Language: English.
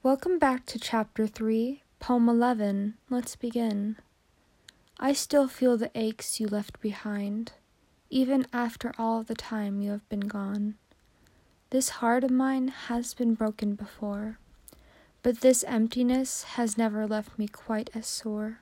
Welcome back to Chapter 3, Poem 11. Let's begin. I still feel the aches you left behind, even after all the time you have been gone. This heart of mine has been broken before, but this emptiness has never left me quite as sore.